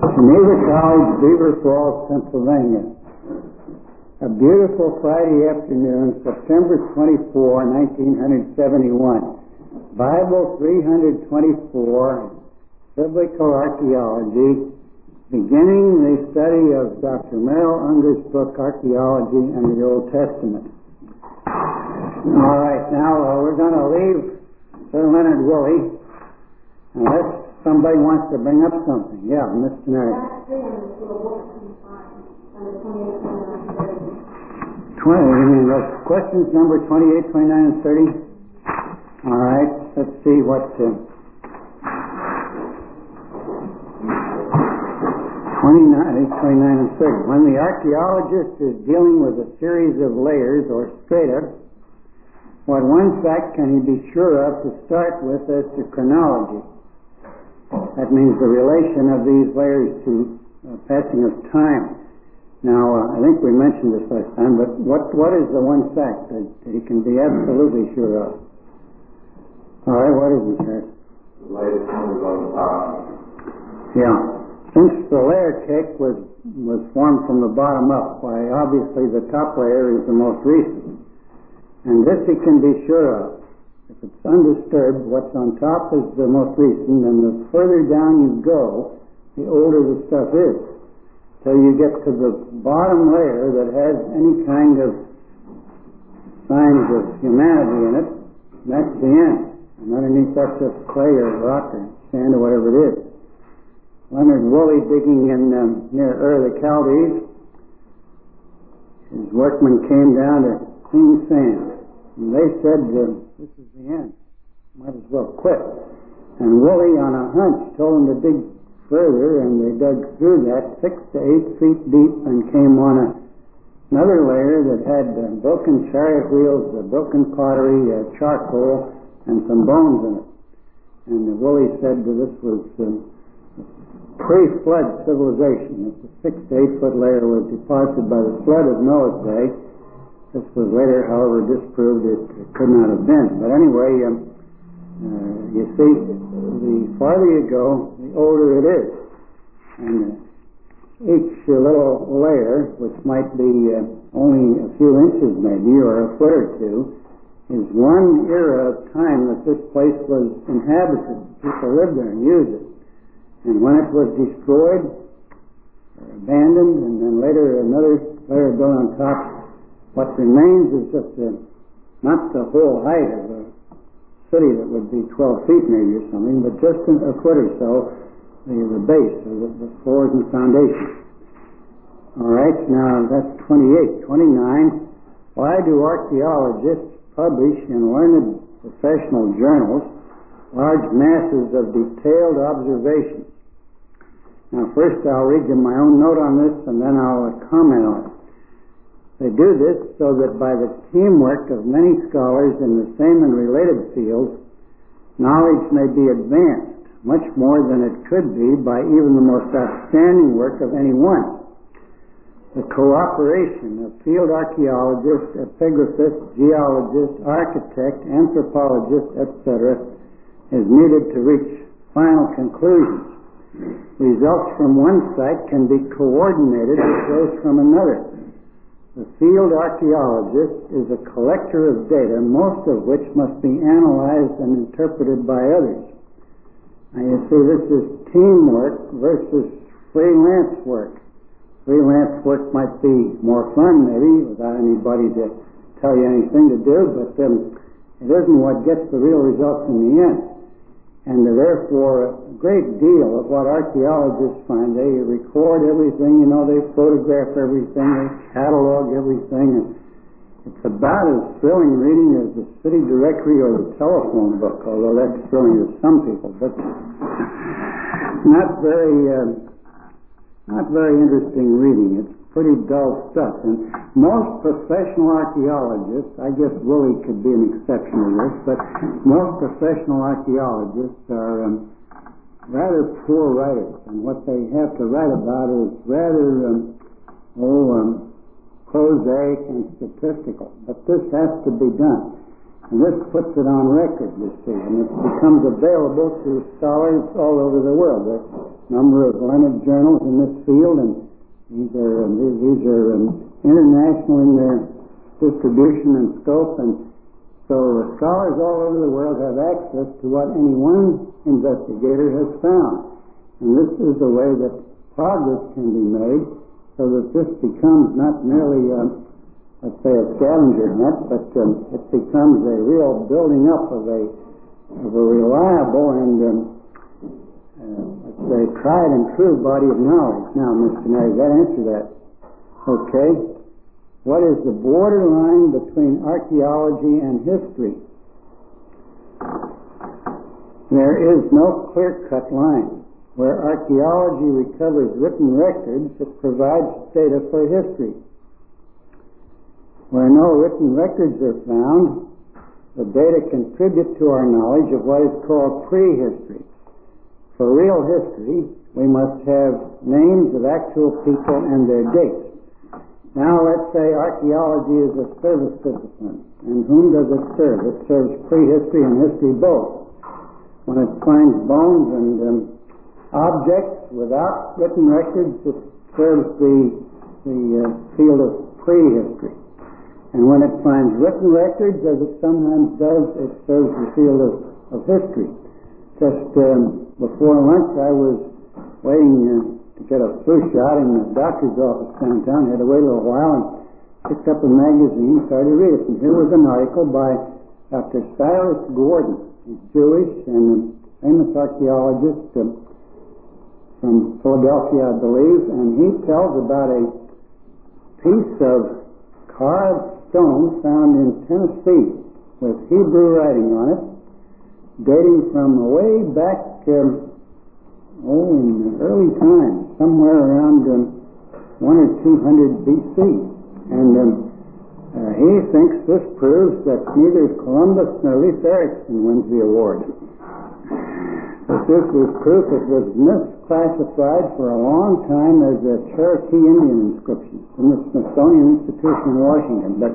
Geneva College, Beaver Falls, Pennsylvania. A beautiful Friday afternoon, September 24, 1971. Bible 324, Biblical Archaeology, beginning the study of Dr. Merrill Unger's book, Archaeology and the Old Testament. All right, now uh, we're going to leave Sir Leonard Woolley, unless somebody wants to bring up something. Yeah, Miss Tenary. Twenty, you mean those questions number 28, 29, and 30? All right, let's see what. Uh, 29, 29 and 30. When the archaeologist is dealing with a series of layers or strata, what one fact can he be sure of to start with as to chronology? That means the relation of these layers to uh, passing of time. Now, uh, I think we mentioned this last time, but what, what is the one fact that, that he can be absolutely sure of? All right, what is it, sir? The numbers on the top. Yeah. Since the layer cake was, was formed from the bottom up, why obviously the top layer is the most recent. And this he can be sure of. It's undisturbed, what's on top is the most recent, and the further down you go, the older the stuff is. Till you get to the bottom layer that has any kind of signs of humanity in it, and that's the end. And underneath that's just clay or rock or sand or whatever it is. Leonard Woolley digging in um, near Ur the Chaldees, his workmen came down to clean sand. And they said, uh, this is the end. Might as well quit. And Woolley, on a hunch, told them to dig further, and they dug through that six to eight feet deep and came on a, another layer that had uh, broken chariot wheels, uh, broken pottery, uh, charcoal, and some bones in it. And uh, Woolley said that this was uh, pre-flood civilization. That the six to eight foot layer was deposited by the flood of Noah's day. This was later, however, disproved it, could not have been. But anyway, um, uh, you see, the farther you go, the older it is. And uh, each little layer, which might be uh, only a few inches maybe, or a foot or two, is one era of time that this place was inhabited. People lived there and used it. And when it was destroyed, or abandoned, and then later another layer built on top, what remains is just a, not the whole height of a city that would be 12 feet maybe or something, but just a foot or so, the, the base, or the, the floors and foundations. All right, now that's 28. 29. Why do archaeologists publish in learned professional journals large masses of detailed observations? Now, first I'll read you my own note on this, and then I'll comment on it. They do this so that by the teamwork of many scholars in the same and related fields, knowledge may be advanced much more than it could be by even the most outstanding work of any one. The cooperation of field archaeologists, epigraphists, geologists, architect, anthropologists, etc., is needed to reach final conclusions. Results from one site can be coordinated with those from another. The field archaeologist is a collector of data, most of which must be analyzed and interpreted by others. Now you see, this is teamwork versus freelance work. Freelance work might be more fun, maybe, without anybody to tell you anything to do, but um, it isn't what gets the real results in the end. And therefore, a great deal of what archaeologists find, they record everything, you know, they photograph everything, they catalog everything, and it's about as thrilling reading as the city directory or the telephone book, although that's thrilling to some people, but not very, uh, not very interesting reading. It's pretty dull stuff. And most professional archaeologists, I guess Woolley could be an exception to this, but most professional archaeologists are um, rather poor writers, and what they have to write about is rather, um, oh, um, prosaic and statistical. But this has to be done. And this puts it on record, you see, and it becomes available to scholars all over the world. A number of learned journals in this field, and these are um, these, are um, international in their distribution and scope, and so scholars all over the world have access to what any one investigator has found. And this is the way that progress can be made, so that this becomes not merely um, let's say a scavenger hunt, but um, it becomes a real building up of a of a reliable and um, uh, let's tried and true body of knowledge. Now, Mr. Nary, that answer that. Okay. What is the borderline between archaeology and history? There is no clear-cut line. Where archaeology recovers written records, it provides data for history. Where no written records are found, the data contribute to our knowledge of what is called prehistory. For real history, we must have names of actual people and their dates. Now let's say archaeology is a service discipline. And whom does it serve? It serves prehistory and history both. When it finds bones and um, objects without written records, it serves the, the uh, field of prehistory. And when it finds written records, as it sometimes does, it serves the field of, of history. Just um, before lunch, I was waiting uh, to get a flu shot in the doctor's office downtown. I had to wait a little while and picked up a magazine, and started to read it. And here was an article by Dr. Cyrus Gordon. He's Jewish and a famous archaeologist uh, from Philadelphia, I believe, and he tells about a piece of carved stone found in Tennessee with Hebrew writing on it, dating from way back, um, oh, in the early times, somewhere around um, one or two hundred BC. And um, uh, he thinks this proves that neither Columbus nor Leif Erikson wins the award. But this was proof it was misclassified for a long time as a Cherokee Indian inscription from the Smithsonian Institution in Washington. But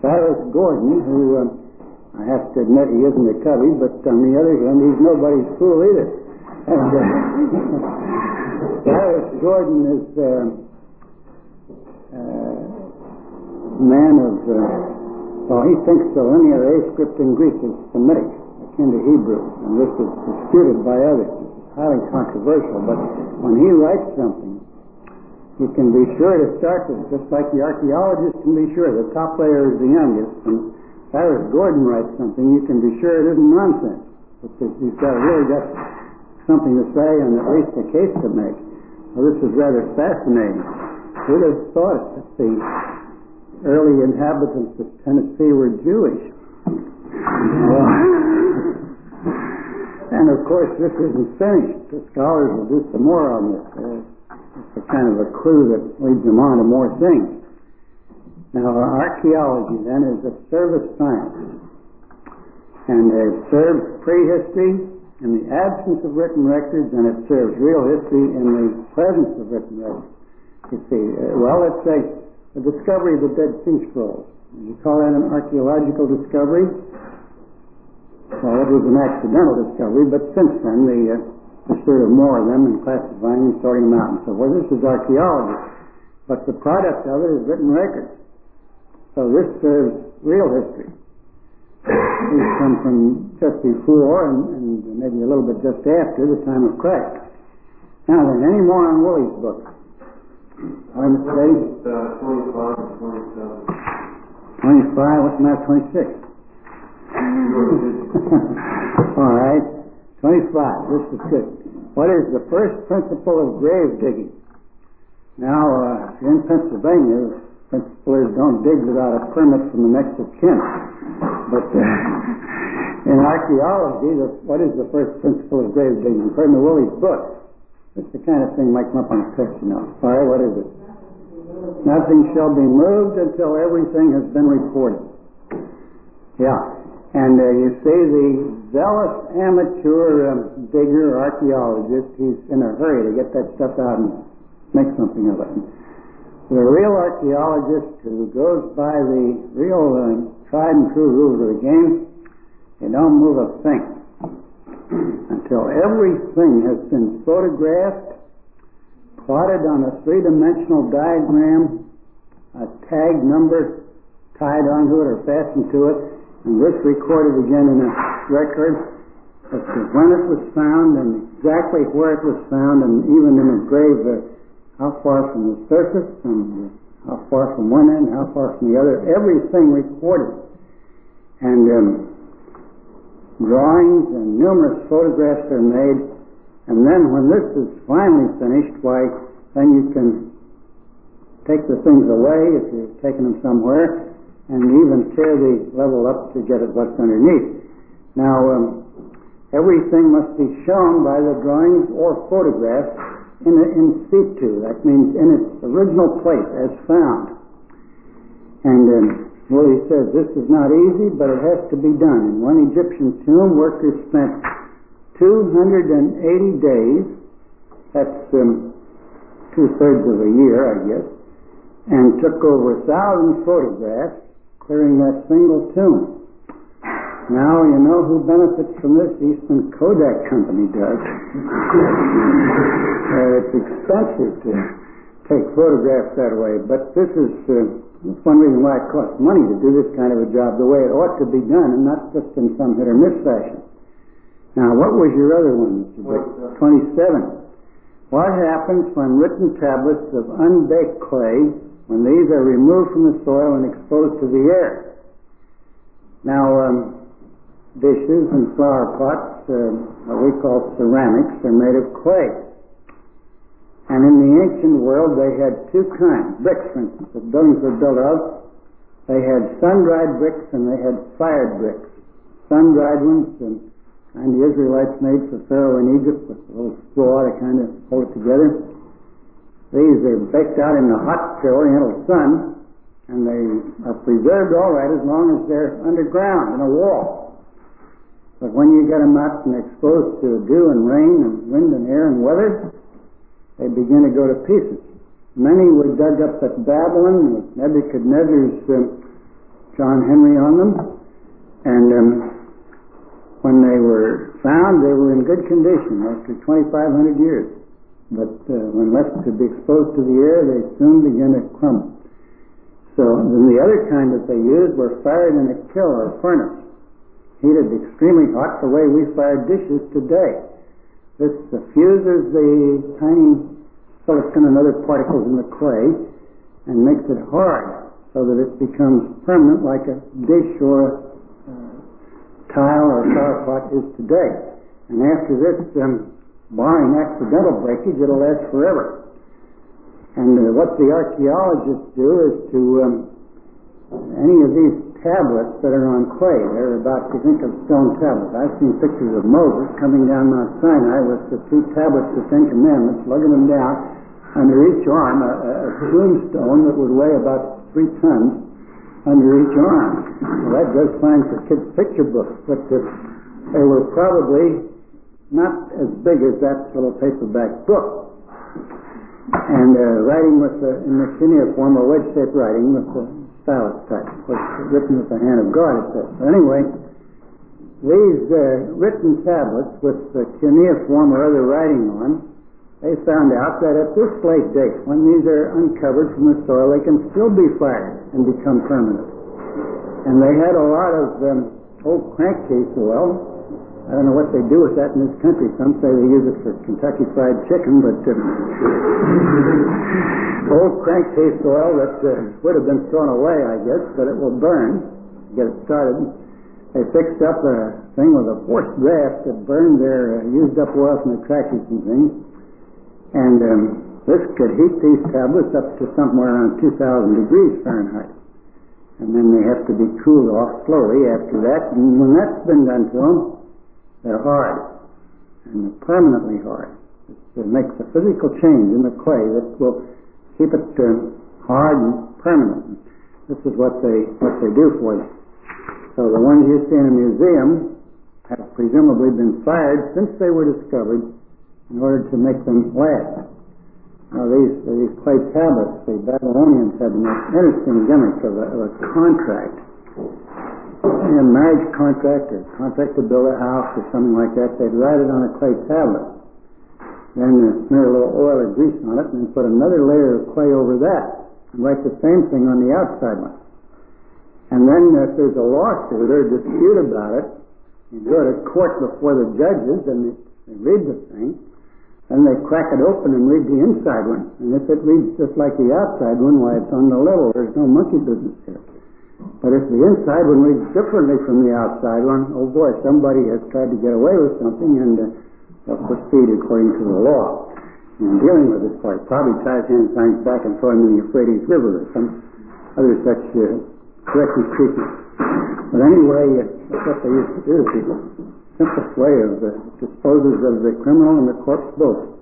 Cyrus Gordon, who um, I have to admit he isn't a cubby, but on the other hand, he's nobody's fool either. And uh, Cyrus Gordon is uh, uh, a man of, uh, well, he thinks the linear A script in Greek is Semitic, akin to Hebrew, and this is disputed by others. It's highly controversial, but when he writes something, you can be sure to start with, just like the archaeologist can be sure the top layer is the youngest, and Cyrus Gordon writes something, you can be sure it isn't nonsense. Because he's got really got something to say and at least a case to make. Well, this is rather fascinating. Who'd have thought that the early inhabitants of Tennessee were Jewish? Well, and of course, this isn't finished. The scholars will do some more on this. It's a kind of a clue that leads them on to more things. Now, archaeology then is a service science, and it serves prehistory in the absence of written records, and it serves real history in the presence of written records. You see, uh, well, let's say the discovery of the Dead Sea Scrolls. You call that an archaeological discovery? Well, it was an accidental discovery, but since then the uh, pursuit of more of them and classifying and sorting them out and so forth. This is archaeology. But the product of it is written records. So this serves real history. These come from just before and, and maybe a little bit just after the time of Christ. Now then, any more on Woolley's book? Mr. Lady? Uh, 25 and 27. 25, what's the matter, 26? All right. 25. This is good. What is the first principle of grave digging? Now, uh, in Pennsylvania, is don't dig without a permit from the next of kin. But uh, in archaeology, the, what is the first principle of grave digging? According to Woolley's book, it's the kind of thing might come up on a test, you know. All right, what is it? Nothing shall be moved until everything has been reported. Yeah. And uh, you see, the zealous amateur um, digger, archaeologist, he's in a hurry to get that stuff out and make something of it. The real archaeologist who goes by the real uh, tried and true rules of the game, they don't move a thing. Until everything has been photographed, plotted on a three-dimensional diagram, a tag number tied onto it or fastened to it, and this recorded again in a record as to when it was found and exactly where it was found, and even in a grave, uh, how far from the surface, and how far from one end, how far from the other, everything recorded. And um, drawings and numerous photographs are made, and then when this is finally finished, why, then you can take the things away if you're taking them somewhere, and even tear the level up to get at what's underneath. Now, um, everything must be shown by the drawings or photographs in, in situ. That means in its original place as found. And um, well, he says this is not easy, but it has to be done. In one Egyptian tomb, workers spent 280 days. That's um, two thirds of a year, I guess, and took over a thousand photographs, clearing that single tomb. Now you know who benefits from this? Eastman Kodak Company does. uh, it's expensive to take photographs that way, but this is uh, that's one reason why it costs money to do this kind of a job the way it ought to be done, and not just in some hit or miss fashion. Now, what was your other one, Mr. Dick? Twenty-seven. What happens when written tablets of unbaked clay, when these are removed from the soil and exposed to the air? Now, um, dishes and flower pots, uh, what we call ceramics, are made of clay. And in the ancient world, they had two kinds. Bricks, for instance, that buildings were built of. They had sun-dried bricks and they had fired bricks. Sun-dried ones, and kind the Israelites made for Pharaoh in Egypt with a little straw to kind of hold it together. These are baked out in the hot Oriental sun, and they are preserved all right as long as they're underground in a wall. But when you get them out and exposed to dew and rain and wind and air and weather, they begin to go to pieces. Many were dug up at Babylon with Nebuchadnezzar's um, John Henry on them, and um, when they were found, they were in good condition after 2,500 years. But uh, when left to be exposed to the air, they soon begin to crumble. So then the other kind that they used were fired in a kiln or furnace, heated extremely hot the way we fire dishes today. This fuses the tiny silicon and other particles in the clay and makes it hard so that it becomes permanent like a dish or uh, tile or flower pot is today. And after this, um, barring accidental breakage, it'll last forever. And uh, what the archaeologists do is to um, any of these tablets that are on clay. They're about, you think of stone tablets. I've seen pictures of Moses coming down Mount Sinai with the two tablets the Ten Commandments, lugging them down under each arm, a, a tombstone that would weigh about three tons under each arm. Well, that does fine for kids' picture books, but uh, they were probably not as big as that little paperback book. And uh, writing with the, in the cuneiform or wedge-shaped writing with the stylus type, was written with the hand of God, it says. But anyway, these uh, written tablets with the cuneiform or other writing on, they found out that at this late date, when these are uncovered from the soil, they can still be fired and become permanent. And they had a lot of um, old crankcase oil. I don't know what they do with that in this country. Some say they use it for Kentucky Fried Chicken, but uh, old crankcase oil that uh, would have been thrown away, I guess, but it will burn. Get it started. They fixed up a thing with a forced draft that burned their uh, used up oil from the tractors and things. And um, this could heat these tablets up to somewhere around 2,000 degrees Fahrenheit. And then they have to be cooled off slowly after that. And when that's been done to them, they're hard and permanently hard. It makes a physical change in the clay that will keep it uh, hard and permanent. This is what they what they do for you. So the ones you see in a museum have presumably been fired since they were discovered in order to make them last. Now these these clay tablets, the Babylonians had the most interesting gimmick of a, of a contract. A marriage contract or contract to build a house or something like that, they'd write it on a clay tablet. Then uh, smear a little oil or grease on it and put another layer of clay over that and write the same thing on the outside one. And then if there's a lawsuit or dispute about it, you go to court before the judges and they, they read the thing, and they crack it open and read the inside one. And if it reads just like the outside one, why it's on the level. There's no monkey business here. But if the inside one reads differently from the outside one, oh boy, somebody has tried to get away with something and uh, proceed according to the law. And dealing with this part, probably ties hands signs back and throw him in the Euphrates River or some other such uh, corrective treatment. But anyway, uh, that's what they used to do to people. Simplest way of uh, disposes of the criminal and the corpse both.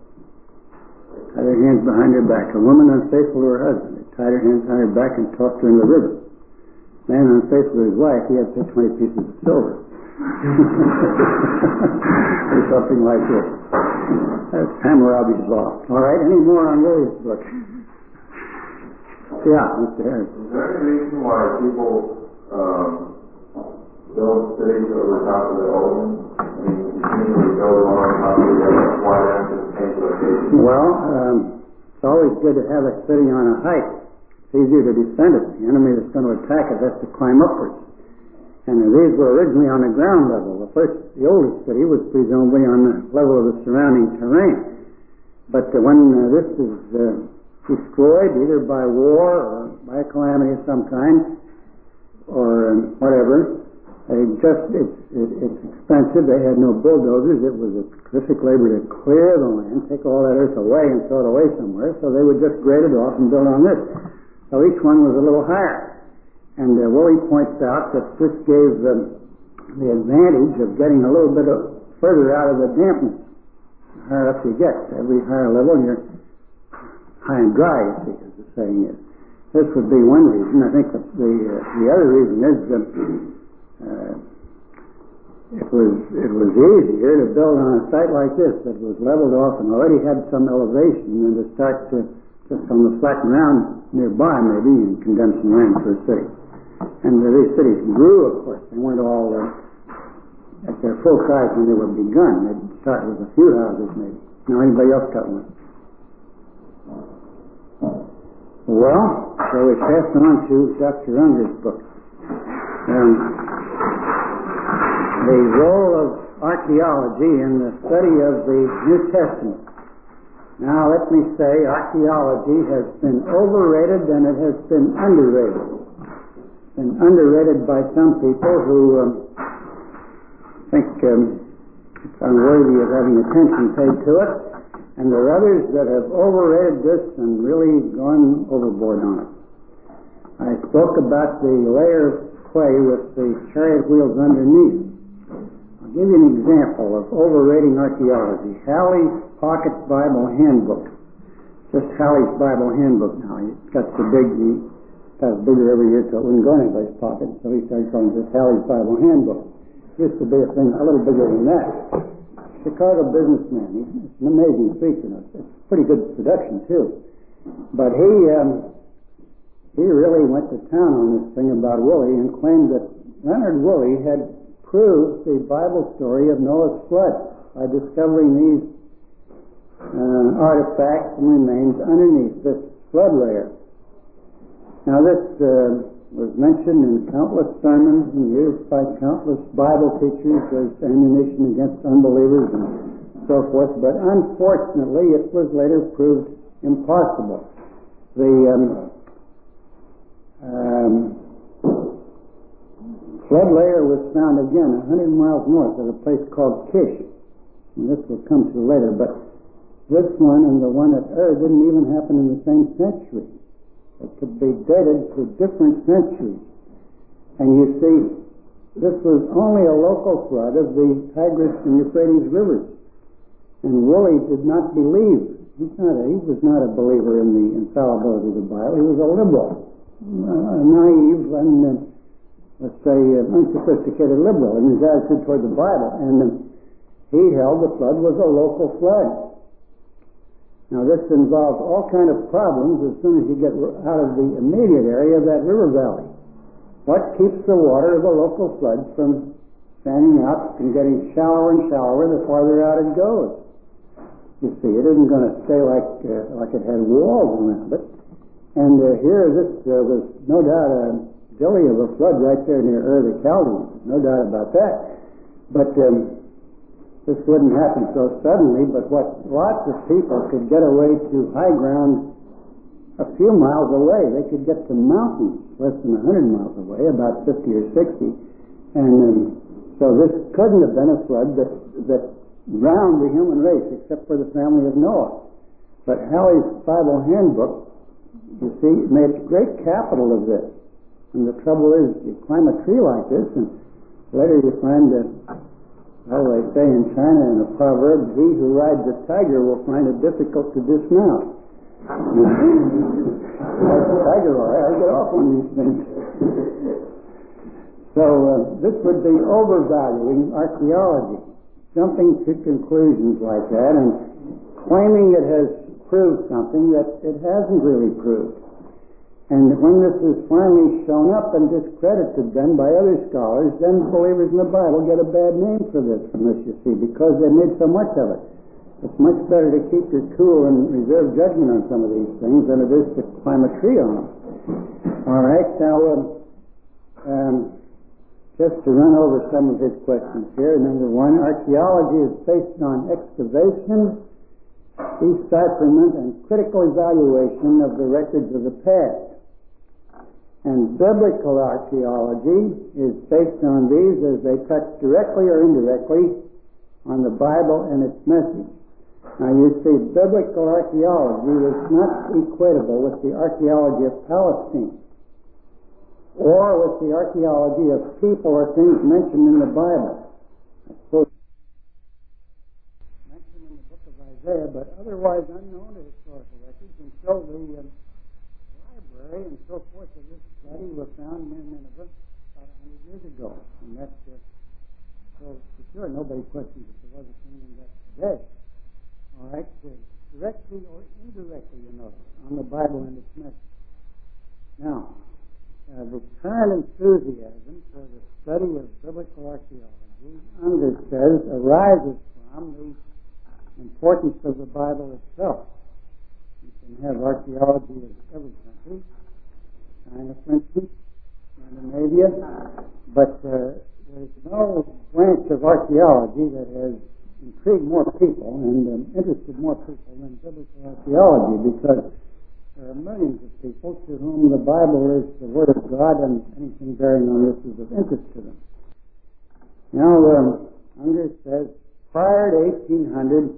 Tie their hands behind her back. A woman unfaithful to her husband, they tied her hands behind her back and tossed her in the river. Man unfaithful to his wife, he had to pay 20 pieces of silver. or something like this. That's Hammurabi's law. All right, any more on Woolley's book? Yeah, Mr. Harris. Is there any reason why people, um, build cities over top of the old ones? I mean, you build one on top of the other, why not just change location? Well, um, it's always good to have a city on a height. It's easier to defend it. The enemy that's going to attack it has to climb upwards. And these were originally on the ground level. The first, the oldest city was presumably on the level of the surrounding terrain. But uh, when uh, this is uh, destroyed, either by war or by a calamity of some kind, or um, whatever, they just it's it, it's expensive. They had no bulldozers. It was a terrific labor to clear the land, take all that earth away, and throw it away somewhere. So they would just grade it off and build on this. So each one was a little higher. And uh, Woolley points out that this gave them the advantage of getting a little bit of, further out of the dampness. The higher up you get, every higher level, you're high and dry, as the saying is. This would be one reason. I think the the, uh, the other reason is that uh, it was it was easier to build on a site like this that was leveled off and already had some elevation than to start to on the flat ground nearby, maybe, and condemn some land for a city. And these cities grew, of course. They weren't all uh, at their full size when they were begun. They'd start with a few houses, maybe. Now, anybody else got one? Well, so we pass on to Dr. Unger's book. Um, the role of archaeology in the study of the New Testament. Now, let me say, archaeology has been overrated and it has been underrated. Been underrated by some people who um, think um, it's unworthy of having attention paid to it, and there are others that have overrated this and really gone overboard on it. I spoke about the layer of clay with the chariot wheels underneath. Give you an example of overrating archaeology. Halley's Pocket Bible Handbook. Just Halley's Bible Handbook now. He's got so big, he got bigger every year till it wouldn't go in anybody's pocket, so he started calling it just Halley's Bible Handbook. Used to be a thing a little bigger than that. Chicago businessman. He's an amazing preacher. It's pretty good production too. But he um, he really went to town on this thing about Woolley and claimed that Leonard Woolley had proved the Bible story of Noah's flood by discovering these uh, artifacts and remains underneath this flood layer. Now this uh, was mentioned in countless sermons and used by countless Bible teachers as ammunition against unbelievers and so forth, but unfortunately it was later proved impossible. The um, um, flood layer was found again 100 miles north at a place called Kish. And this will come to later, but this one and the one at Ur didn't even happen in the same century. It could be dated to different centuries. And you see, this was only a local flood of the Tigris and Euphrates rivers. And Woolley did not believe. He's not a, he was not a believer in the infallibility of the Bible. He was a liberal, naive, and let's say uh, unsophisticated liberal in his attitude toward the Bible. And uh, he held the flood was a local flood. Now this involves all kind of problems as soon as you get out of the immediate area of that river valley. what keeps the water of the local flood from fanning out and getting shallower and shallower the farther out it goes? You see, it isn't going to stay like uh, like it had walls around it. And uh, here, this uh, was no doubt a dilly of a flood right there near Ur the Chaldeans. No doubt about that. But um, this wouldn't happen so suddenly. But what lots of people could get away to high ground a few miles away. They could get to mountains less than 100 miles away, about 50 or 60. And um, so this couldn't have been a flood that that drowned the human race except for the family of Noah. But Halley's Bible Handbook, you see, made great capital of this. And the trouble is, you climb a tree like this, and later you find that, well, they say in China in a proverb, he who rides a tiger will find it difficult to dismount. Tiger, right, I get off on these things. So uh, this would be overvaluing archaeology jumping to conclusions like that and claiming it has proved something that it hasn't really proved. And when this is finally shown up and discredited then by other scholars, then believers in the Bible get a bad name for this from this, you see, because they made so much of it. It's much better to keep your cool and reserve judgment on some of these things than it is to climb a tree on them. All right, now, um, um, just to run over some of his questions here. Number one, archaeology is based on excavation, decipherment, and critical evaluation of the records of the past. And biblical archaeology is based on these as they touch directly or indirectly on the Bible and its message. Now you see, biblical archaeology is not equatable with the archaeology of Palestine or with the archaeology of people or things mentioned in the Bible. Mentioned in the book of Isaiah, but otherwise unknown to historical records until the um, library and so forth of this study were found in Nineveh about hundred years ago. And that's uh, so for sure nobody questions if there was a king in that day. All right, so directly or indirectly, you know, on the Bible and its message. Now, uh, the current enthusiasm for the study of biblical archaeology, Unger says, arises from the importance of the Bible itself. You can have archaeology in every country, China, instance, Scandinavia, but uh, there's no branch of archaeology that has intrigued more people and um, interested more people than biblical archaeology because there are millions of people to whom the Bible is the Word of God and anything bearing on this is of interest to them. Now, um, Unger says, prior to 1800,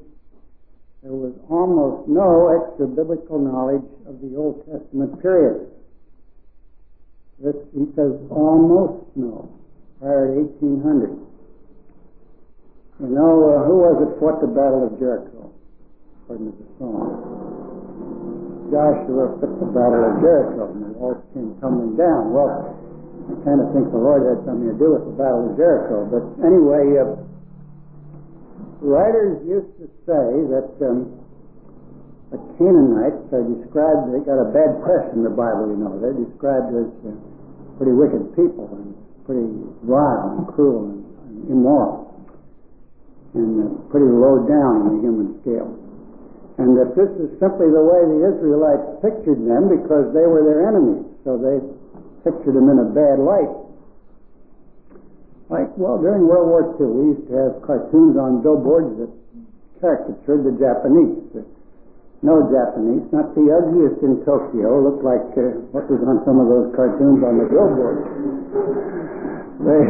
there was almost no extra biblical knowledge of the Old Testament period. This, he says, almost no, prior to 1800. You know, uh, who was it fought the Battle of Jericho, according to the song? Joshua fought the Battle of Jericho, and the walls came tumbling down. Well, I kind of think the Lord had something to do with the Battle of Jericho. But anyway, uh, writers used to say that um, the Canaanites are described, they got a bad press in the Bible, you know. They're described as uh, pretty wicked people and pretty vile and cruel and, and immoral and uh, pretty low down on the human scale. And that this is simply the way the Israelites pictured them because they were their enemies. So they pictured them in a bad light. Like, well, during World War II, we used to have cartoons on billboards that caricatured the Japanese. No Japanese, not the ugliest in Tokyo, looked like uh, what was on some of those cartoons on the billboards. They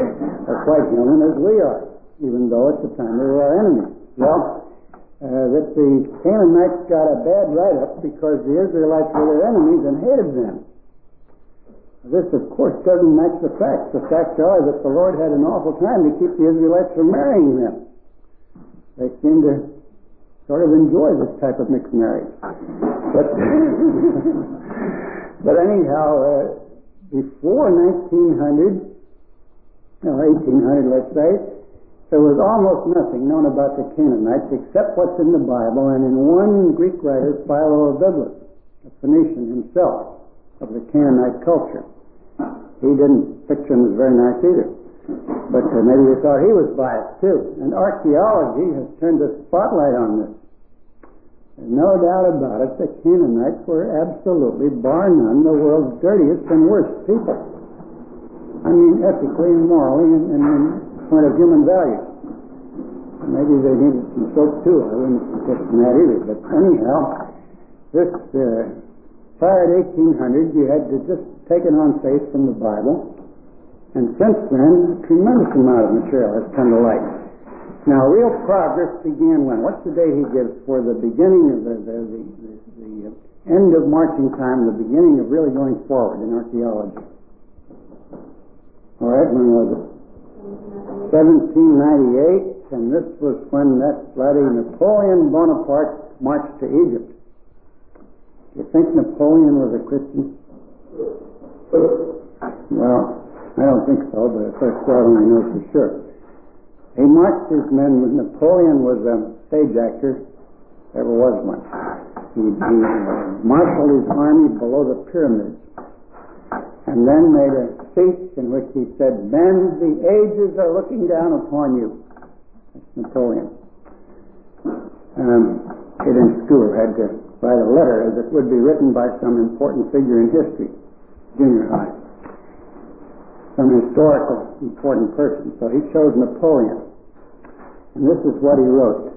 are quite human as we are even though at the time they were our enemies. Well, uh, that the Canaanites got a bad write-up because the Israelites were their enemies and hated them. This, of course, doesn't match the facts. The facts are that the Lord had an awful time to keep the Israelites from marrying them. They seem to sort of enjoy this type of mixed marriage. But, but anyhow, uh, before 1900, no, 1800, let's say, there was almost nothing known about the Canaanites except what's in the Bible and in one Greek writer, Philo of Byblos, a Phoenician himself of the Canaanite culture. he didn't picture him as very nice either. But uh, maybe they thought he was biased too. And archaeology has turned a spotlight on this. There's no doubt about it, the Canaanites were absolutely, bar none, the world's dirtiest and worst people. I mean, ethically and morally and, and in point of human value. Maybe they needed some soap too. I wouldn't question that either. But anyhow, this uh, prior to 1800, you had to just take it on faith from the Bible. And since then, a tremendous amount of material has come to light. Now, real progress began when? What's the date he gives for the beginning of the, the, the, the, the uh, end of marching time, the beginning of really going forward in archaeology? All right, when was it? 1798, and this was when that bloody Napoleon Bonaparte marched to Egypt. Do You think Napoleon was a Christian? Well, I don't think so, but of course God only know for sure. He marched his men Napoleon was a stage actor, ever was one. He, he uh, marshaled his army below the pyramids and then made a speech in which he said, Men, the ages are looking down upon you. That's Napoleon. Um, kid in school had to write a letter as it would be written by some important figure in history, junior high some historical important person. So he chose Napoleon. And this is what he wrote.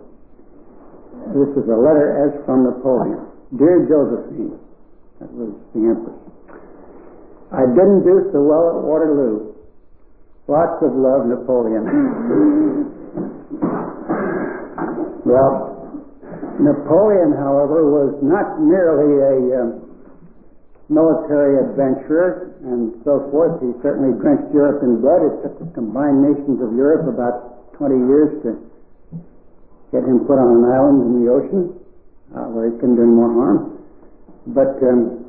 This is a letter as from Napoleon. Dear Josephine, that was the Empress. I didn't do so well at Waterloo. Lots of love, Napoleon. well, Napoleon, however, was not merely a um, military adventurer and so forth. He certainly drenched Europe in blood. It took the combined nations of Europe about 20 years to get him put on an island in the ocean uh, where he couldn't do more harm. But um,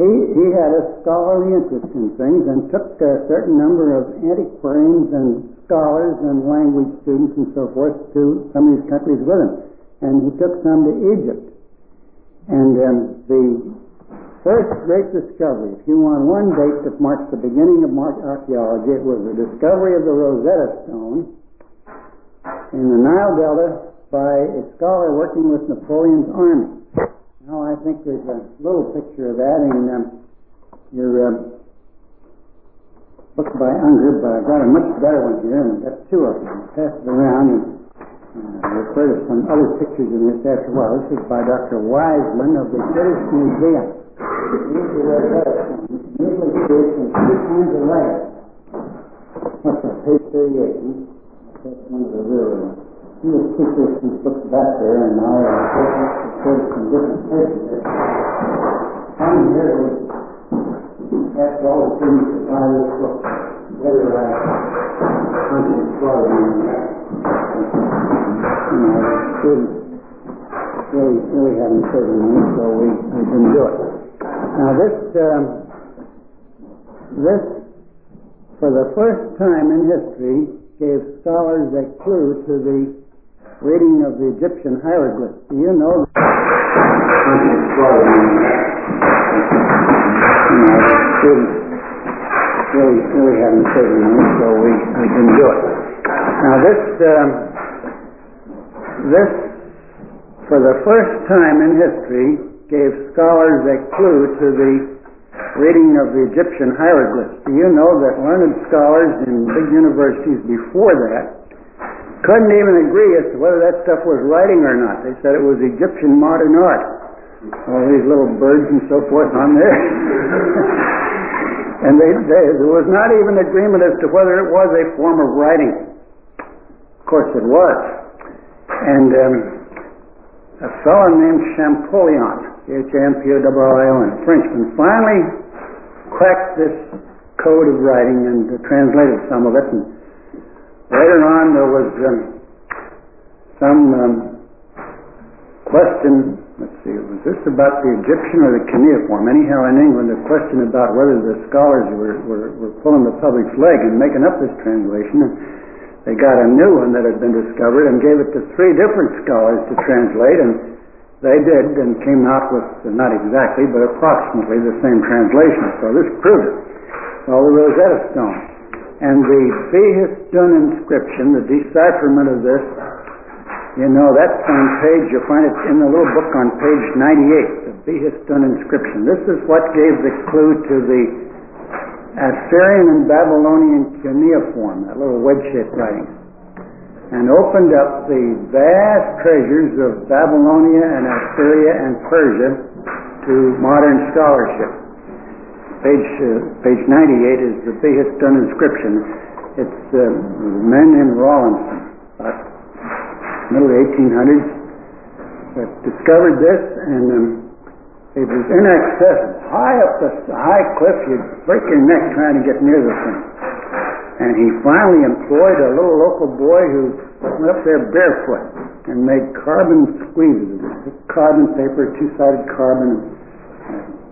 he, he had a scholarly interest in things and took a certain number of antiquarians and scholars and language students and so forth to some of these countries with him. And he took some to Egypt. And um, the first great discovery, if you want one date that marks the beginning of archaeology, it was the discovery of the Rosetta Stone in the Nile Delta by a scholar working with Napoleon's army. Now, I think there's a little picture of that in um, your um, book by Unger, but I've got a much better one here, and I've got two of them. Pass it around and uh, refer to some other pictures in this after a while. This is by Dr. Wiseman of the British Museum. Usually creates in two kinds of that, page 38? That's one of the real ones. You will keep this back there, and I'll refer to some different there. One here was, after all the students to buy this book, whether I hunted for them you students really, haven't saved money, so we, we didn't do it. Now this, um, this, for the first time in history, gave scholars a clue to the reading of the Egyptian hieroglyphs. Do you know? students really, really haven't saved money, so we, we didn't do it. Now this, um, this, for the first time in history, gave scholars a clue to the reading of the Egyptian hieroglyphs. Do you know that learned scholars in big universities before that couldn't even agree as to whether that stuff was writing or not? They said it was Egyptian modern art. All these little birds and so forth on there. and they, they, there was not even agreement as to whether it was a form of writing. Of course it was. And um, a fellow named Champollion, H-A-M-P-O-L-I-O-N, a Frenchman, finally cracked this code of writing and uh, translated some of it. And later on, there was um, some um, question. Let's see, was this about the Egyptian or the cuneiform? Anyhow, in England, a question about whether the scholars were, were, were pulling the public's leg and making up this translation. And they got a new one that had been discovered and gave it to three different scholars to translate, and they did and came out with, not exactly, but approximately the same translation. So this proved it. called the Rosetta Stone. And the Behistun inscription, the decipherment of this, you know, that's on page, you'll find it in the little book on page 98, the Behistun inscription. This is what gave the clue to the Assyrian and Babylonian cuneiform, that little wedge-shaped writing, and opened up the vast treasures of Babylonia and Assyria and Persia to modern scholarship. Page, uh, page 98 is the Behistun inscription. It's uh, men in Rawlinson, about middle 1800s, that discovered this, and um, it was inaccessible. High up the high cliff, you'd break your neck trying to get near the thing. And he finally employed a little local boy who went up there barefoot and made carbon squeezes. Carbon paper, two-sided carbon,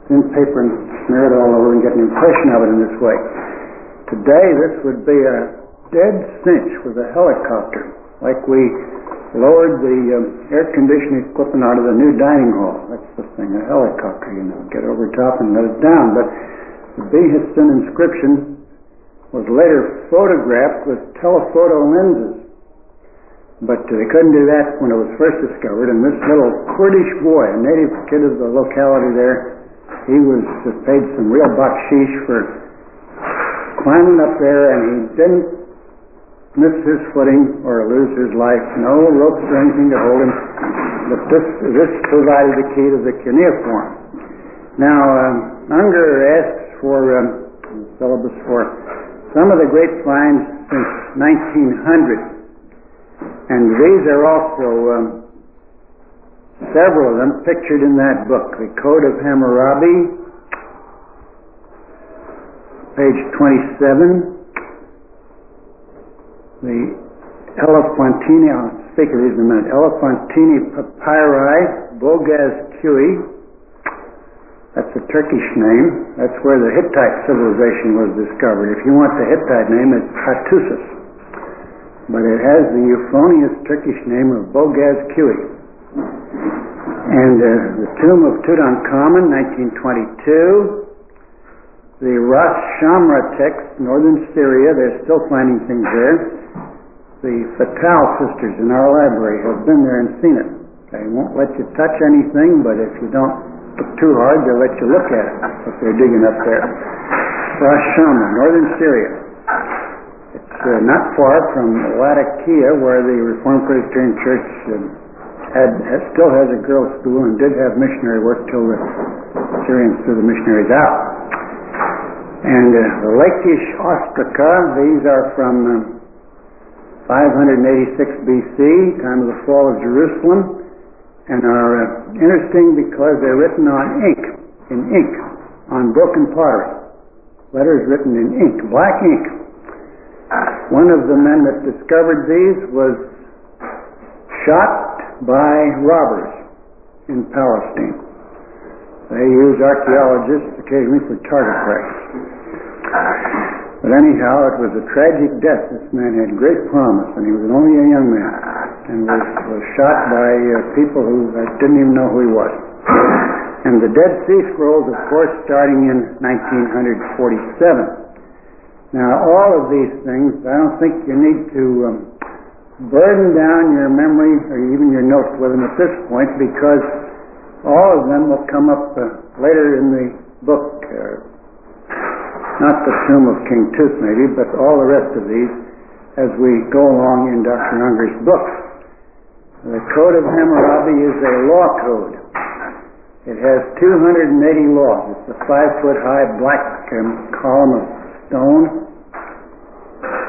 thin paper and smear it all over and get an impression of it in this way. Today, this would be a dead cinch with a helicopter, like we lowered the um, air conditioning equipment out of the new dining hall. That's the thing, a helicopter, you know, get over top and let it down. But the Behistun inscription was later photographed with telephoto lenses. But uh, they couldn't do that when it was first discovered. And this little Kurdish boy, a native kid of the locality there, he was paid some real bakshish for climbing up there, and he didn't miss his footing or lose his life. No ropes or anything to hold him. But this this provided the key to the cuneiform. Now, um, Unger asks for um, syllabus for some of the great finds since 1900, and these are also um, several of them pictured in that book, the Code of Hammurabi, page 27 the Elephantine, I'll speak of these in a minute, Elephantine papyri, Bogaz Kui, that's a Turkish name. That's where the Hittite civilization was discovered. If you want the Hittite name, it's Hattusis. But it has the euphonious Turkish name of Bogaz Kui. And uh, the tomb of Tutankhamun, 1922. The Ras Shamra text, northern Syria, they're still finding things there. The Fatal sisters in our library have been there and seen it. They won't let you touch anything, but if you don't too hard, they'll let you look at it if they're digging up there. Ras Shamra, northern Syria. It's uh, not far from Latakia, where the Reformed Presbyterian Church uh, had, had, still has a girls' school and did have missionary work till the Syrians threw the missionaries out. And uh, the Lachish ostraca, these are from uh, 586 BC, time of the fall of Jerusalem, and are uh, interesting because they're written on ink, in ink, on broken pottery. Letters written in ink, black ink. One of the men that discovered these was shot by robbers in Palestine. They use archaeologists occasionally for target practice. But anyhow, it was a tragic death. This man had great promise, and he was only a young man, and was, was shot by uh, people who uh, didn't even know who he was. And the Dead Sea Scrolls, of course, starting in 1947. Now, all of these things, I don't think you need to um, burden down your memory or even your notes with them at this point because all of them will come up uh, later in the book. Uh, not the tomb of King Tut, maybe, but all the rest of these as we go along in Dr. Unger's book. The Code of Hammurabi is a law code. It has 280 laws. It's a five foot high black um, column of stone,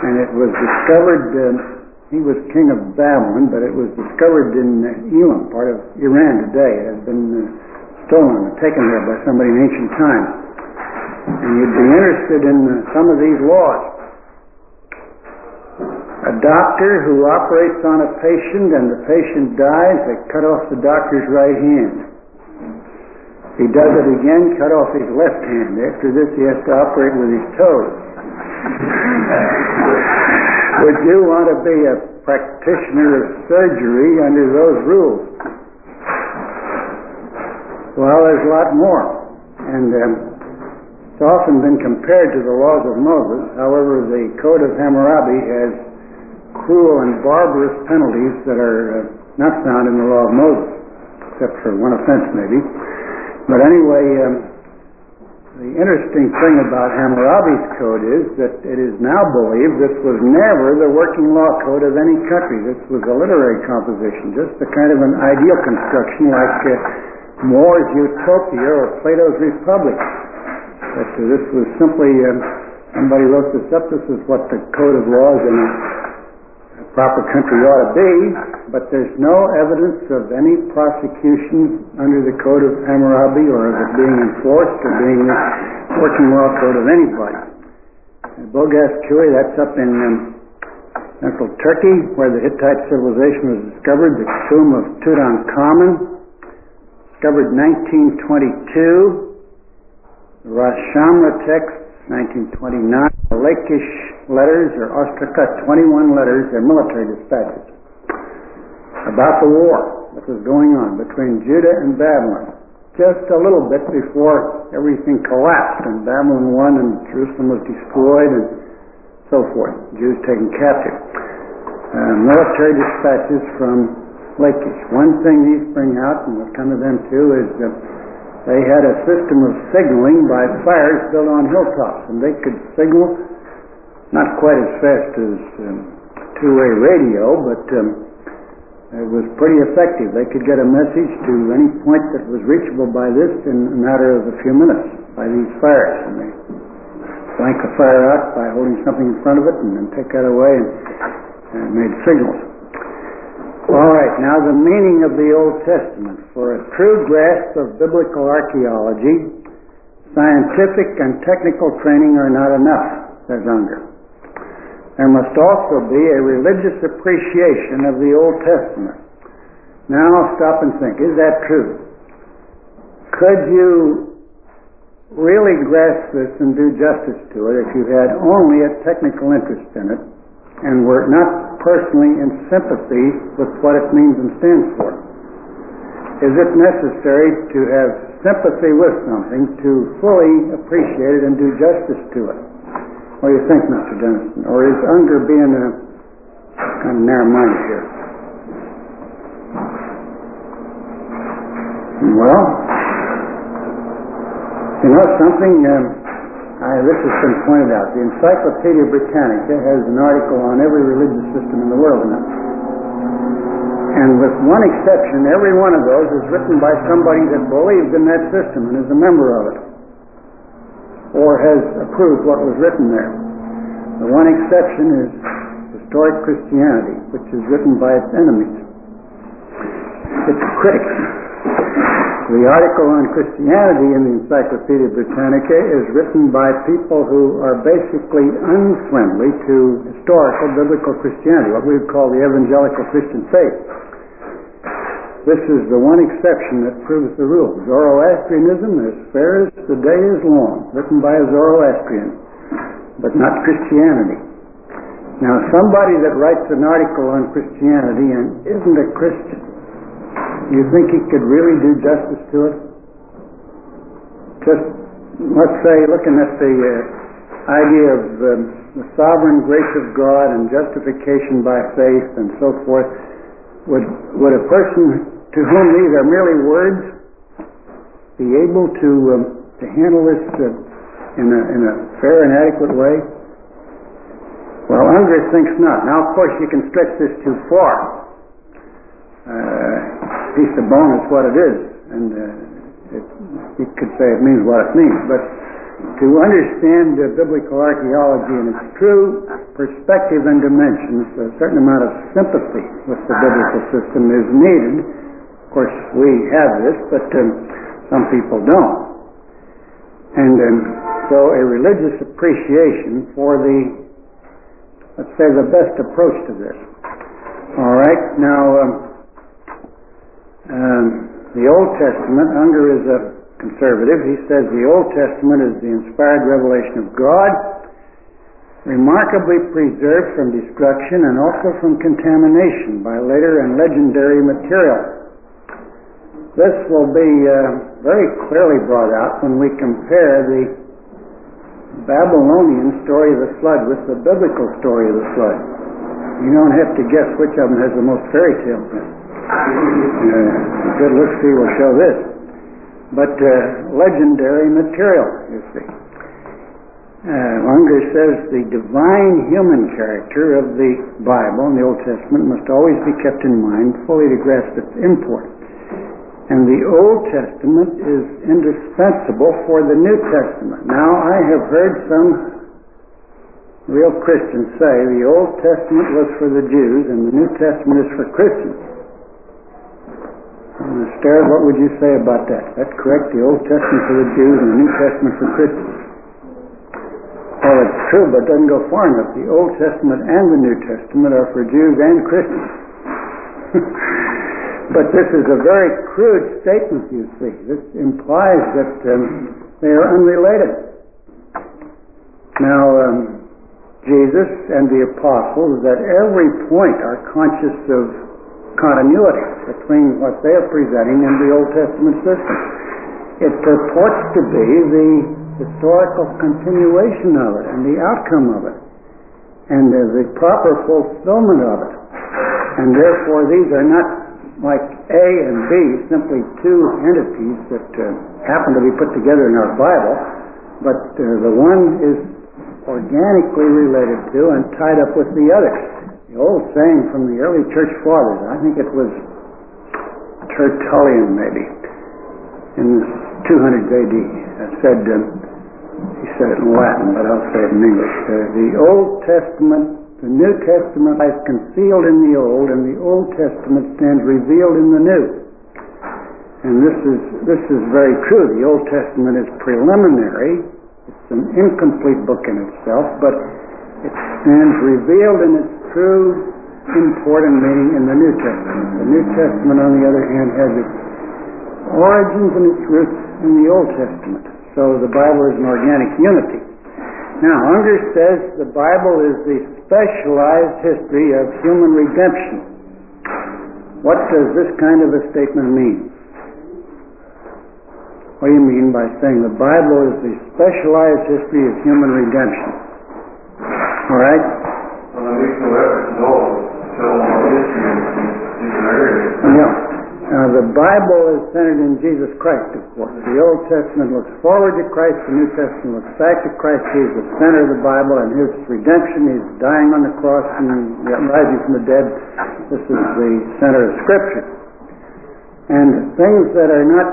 and it was discovered. Uh, he was king of Babylon, but it was discovered in Elam, part of Iran today. It has been uh, stolen taken there by somebody in ancient times. And you'd be interested in uh, some of these laws. A doctor who operates on a patient and the patient dies, they cut off the doctor's right hand. He does it again, cut off his left hand. After this, he has to operate with his toes. Would you want to be a practitioner of surgery under those rules? Well, there's a lot more. And um, It's often been compared to the laws of Moses. However, the Code of Hammurabi has cruel and barbarous penalties that are uh, not found in the law of Moses, except for one offense maybe. But anyway, um, the interesting thing about Hammurabi's code is that it is now believed this was never the working law code of any country. This was a literary composition, just a kind of an ideal construction like uh, More's Utopia or Plato's Republic. Uh, this was simply, um, somebody wrote this up, this is what the code of laws in a proper country ought to be, but there's no evidence of any prosecution under the Code of Hammurabi or of it being enforced or being a working law code of anybody. Boghaz Köy, that's up in um, central Turkey, where the Hittite civilization was discovered, the tomb of Tutankhamun, discovered 1922. The Ras Shamra text, 1929. The Lachish letters, or Ostraca, 21 letters, they're military dispatches, about the war that was going on between Judah and Babylon. Just a little bit before everything collapsed and Babylon won and Jerusalem was destroyed and so forth. Jews taken captive. Uh, military dispatches from Lachish. One thing these bring out, and we'll come to them too, is that they had a system of signaling by fires built on hilltops, and they could signal not quite as fast as um, two-way radio, but um, it was pretty effective. They could get a message to any point that was reachable by this in a matter of a few minutes by these fires. And they blank the fire out by holding something in front of it and then take that away and, and made signals. All right, now the meaning of the Old Testament. For a true grasp of biblical archaeology, scientific and technical training are not enough, says Unger. There must also be a religious appreciation of the Old Testament. Now stop and think, is that true? Could you really grasp this and do justice to it if you had only a technical interest in it and were not personally in sympathy with what it means and stands for? Is it necessary to have sympathy with something to fully appreciate it and do justice to it? What do you think, Mr. Denison? Or is Unger being a kind of narrow-minded here? Well, you know something? Um, I, this has been pointed out. The Encyclopedia Britannica has an article on every religious system in the world now. And with one exception, every one of those is written by somebody that believed in that system and is a member of it or has approved what was written there. The one exception is historic Christianity, which is written by its enemies, its critics. The article on Christianity in the Encyclopedia Britannica is written by people who are basically unfriendly to historical biblical Christianity, what we would call the evangelical Christian faith. This is the one exception that proves the rule. Zoroastrianism, as fair as the day is long, written by a Zoroastrian, but not Christianity. Now, somebody that writes an article on Christianity and isn't a Christian, you think he could really do justice to it? Just, let's say, looking at the uh, idea of um, the sovereign grace of God and justification by faith and so forth, would, would a person to whom these are merely words be able to, um, to handle this uh, in, a, in a fair and adequate way? Well, Unger thinks not. Now, of course, you can stretch this too far. Uh, piece of bone is what it is, and uh, it, you could say it means what it means. But to understand uh, biblical archaeology in its true perspective and dimensions, a certain amount of sympathy with the biblical system is needed of course, we have this, but um, some people don't. And um, so a religious appreciation for the, let's say, the best approach to this. All right, now, um, um, the Old Testament, Unger is a conservative. He says the Old Testament is the inspired revelation of God, remarkably preserved from destruction and also from contamination by later and legendary material. This will be uh, very clearly brought out when we compare the Babylonian story of the flood with the biblical story of the flood. You don't have to guess which of them has the most fairy tale in it. Uh, good will show this. But uh, legendary material, you see. Uh, Unger says the divine human character of the Bible and the Old Testament must always be kept in mind fully to grasp its import. And the Old Testament is indispensable for the New Testament. Now, I have heard some real Christians say the Old Testament was for the Jews and the New Testament is for Christians. Stare, what would you say about that? That's correct, the Old Testament for the Jews and the New Testament for Christians. Well, it's true, but it doesn't go far enough. The Old Testament and the New Testament are for Jews and Christians. but this is a very crude statement, you see. This implies that um, they are unrelated. Now, um, Jesus and the apostles at every point are conscious of continuity between what they are presenting and the Old Testament system. It purports to be the historical continuation of it and the outcome of it and the proper fulfillment of it. And therefore, these are not like A and B, simply two entities that uh, happen to be put together in our Bible, but uh, the one is organically related to and tied up with the other the old saying from the early church fathers, I think it was Tertullian maybe, in 200 AD, said, um, he said it in Latin, but I'll say it in English. Uh, the Old Testament, the New Testament lies concealed in the Old, and the Old Testament stands revealed in the New. And this is, this is very true. The Old Testament is preliminary. It's an incomplete book in itself, but it stands revealed in its true important meaning in the New Testament. The New Testament, on the other hand, has its origins and its roots in the Old Testament. So the Bible is an organic unity. Now, Unger says the Bible is the specialized history of human redemption. What does this kind of a statement mean? What do you mean by saying the Bible is the specialized history of human redemption? All right? Yeah. Now, the Bible is centered in Jesus Christ, of course. The Old Testament looks forward to Christ, the New Testament looks back to Christ. He's the center of the Bible and his redemption. He's dying on the cross and rising from the dead. This is the center of Scripture. And things that are not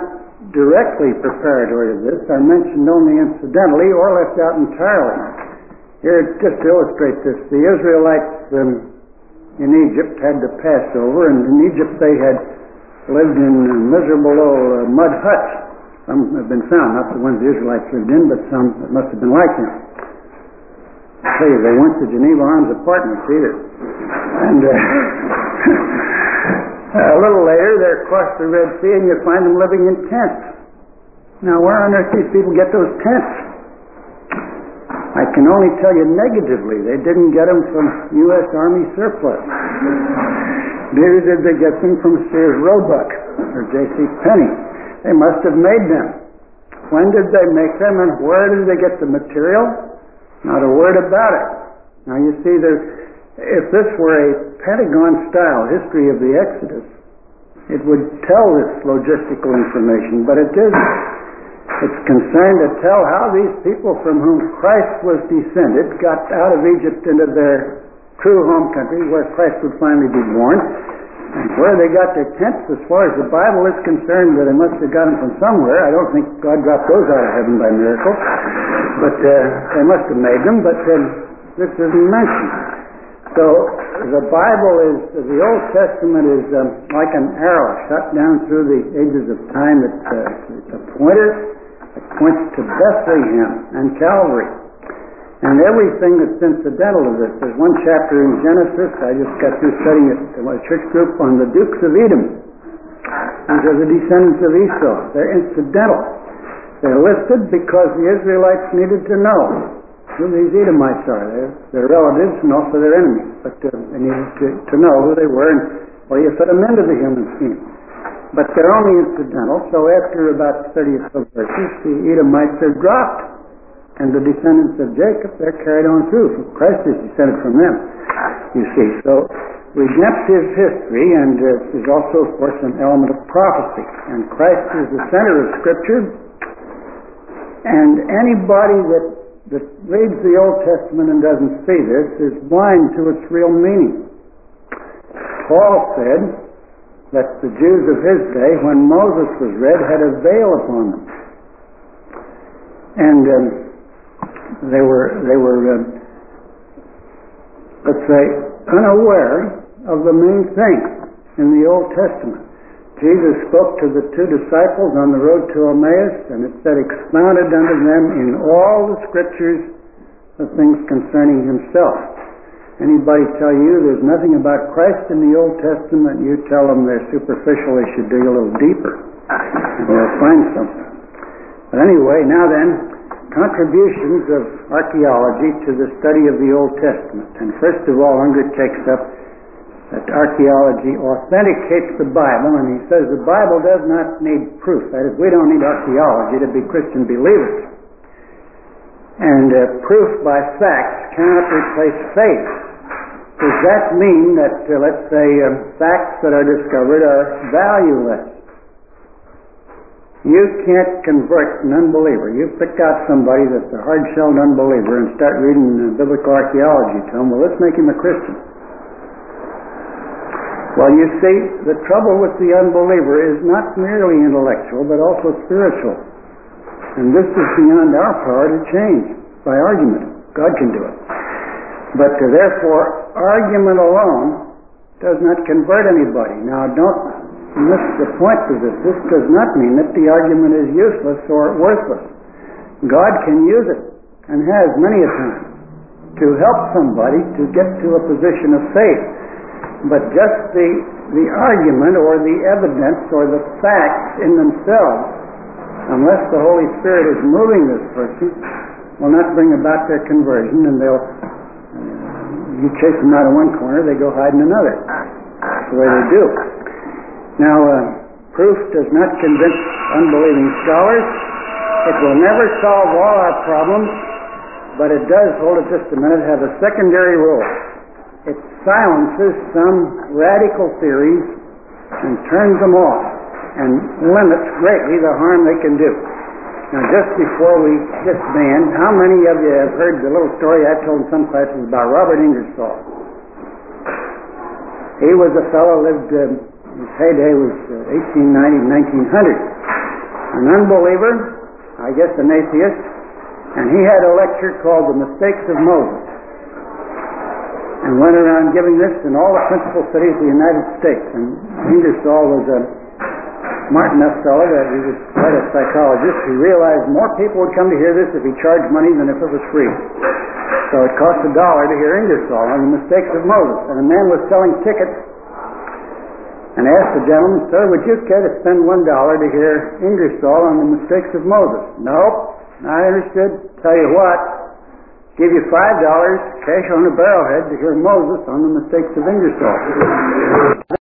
directly preparatory to this are mentioned only incidentally or left out entirely. Here, just to illustrate this, the Israelites in Egypt had the Passover, and in Egypt they had lived in miserable old uh, mud huts. Some have been found, not the ones the Israelites lived in, but some that must have been like them. I tell you, they weren't the Geneva Arms apartments either. And uh, a little later, they're across the Red Sea, and you find them living in tents. Now, where on earth these people get those tents? I can only tell you negatively. They didn't get them from U.S. Army surplus. Neither did they get them from Sears Roebuck or J.C. Penney. They must have made them. When did they make them and where did they get the material? Not a word about it. Now you see, if this were a Pentagon-style history of the Exodus, it would tell this logistical information, but it isn't. It's concerned to tell how these people from whom Christ was descended got out of Egypt into their true home country where Christ would finally be born. And where they got their tents, as far as the Bible is concerned, that they must have got them from somewhere. I don't think God dropped those out of heaven by miracle. But uh, they must have made them, but uh, this isn't mentioned. So the Bible is, the Old Testament is um, like an arrow shot down through the ages of time. It's, uh, it's a pointer it points to Bethlehem and Calvary. And everything that's incidental to this. There's one chapter in Genesis, I just got through studying it in my church group on the Dukes of Edom. These are the descendants of Esau. They're incidental. They're listed because the Israelites needed to know who these Edomites are. They're their relatives and also their enemies. But uh, they needed to, to know who they were and well, you fit them into the human scheme. But they're only incidental, so after about 30 or so verses, the Edomites are dropped. And the descendants of Jacob, they're carried on through. Christ is descended from them, you see. So redemptive history, and uh, is also, of course, an element of prophecy. And Christ is the center of Scripture. And anybody that, that reads the Old Testament and doesn't see this is blind to its real meaning. Paul said that the Jews of his day, when Moses was read, had a veil upon them. And um, they were, they were uh, let's say, unaware of the main thing in the Old Testament. Jesus spoke to the two disciples on the road to Emmaus, and it said, expounded unto them in all the scriptures the things concerning himself. Anybody tell you there's nothing about Christ in the Old Testament, you tell them they're superficial, they should dig a little deeper, and they'll find something. But anyway, now then, contributions of archaeology to the study of the Old Testament. And first of all, Unger takes up that archaeology authenticates the Bible, and he says the Bible does not need proof. That is, we don't need archaeology to be Christian believers. And uh, proof by facts cannot replace faith. Does that mean that, uh, let's say, uh, facts that are discovered are valueless? You can't convert an unbeliever. You pick out somebody that's a hard-shelled unbeliever and start reading biblical archaeology to him. Well, let's make him a Christian. Well, you see, the trouble with the unbeliever is not merely intellectual, but also spiritual. And this is beyond our power to change by argument. God can do it. But therefore, argument alone does not convert anybody. Now, don't miss the point of this. This does not mean that the argument is useless or worthless. God can use it, and has many a time, to help somebody to get to a position of faith. But just the, the argument or the evidence or the facts in themselves, unless the Holy Spirit is moving this person, will not bring about their conversion and they'll, you chase them out of one corner, they go hide in another. That's the way they do. Now, uh, proof does not convince unbelieving scholars. It will never solve all our problems, but it does, hold it just a minute, have a secondary role it silences some radical theories and turns them off and limits greatly the harm they can do. Now, just before we disband, how many of you have heard the little story I told in some classes about Robert Ingersoll? He was a fellow lived, uh, his heyday was uh, 1890 1900. An unbeliever, I guess an atheist, and he had a lecture called The Mistakes of Moses and went around giving this in all the principal cities of the United States. And Ingersoll was a smart enough fellow that he was quite a psychologist. He realized more people would come to hear this if he charged money than if it was free. So it cost a dollar to hear Ingersoll on the mistakes of Moses. And a man was selling tickets and asked the gentleman, Sir, would you care to spend one dollar to hear Ingersoll on the mistakes of Moses? Nope. I understood. Tell you what, give you five dollars cash on a barrelhead to hear Moses on the mistakes of Ingersoll.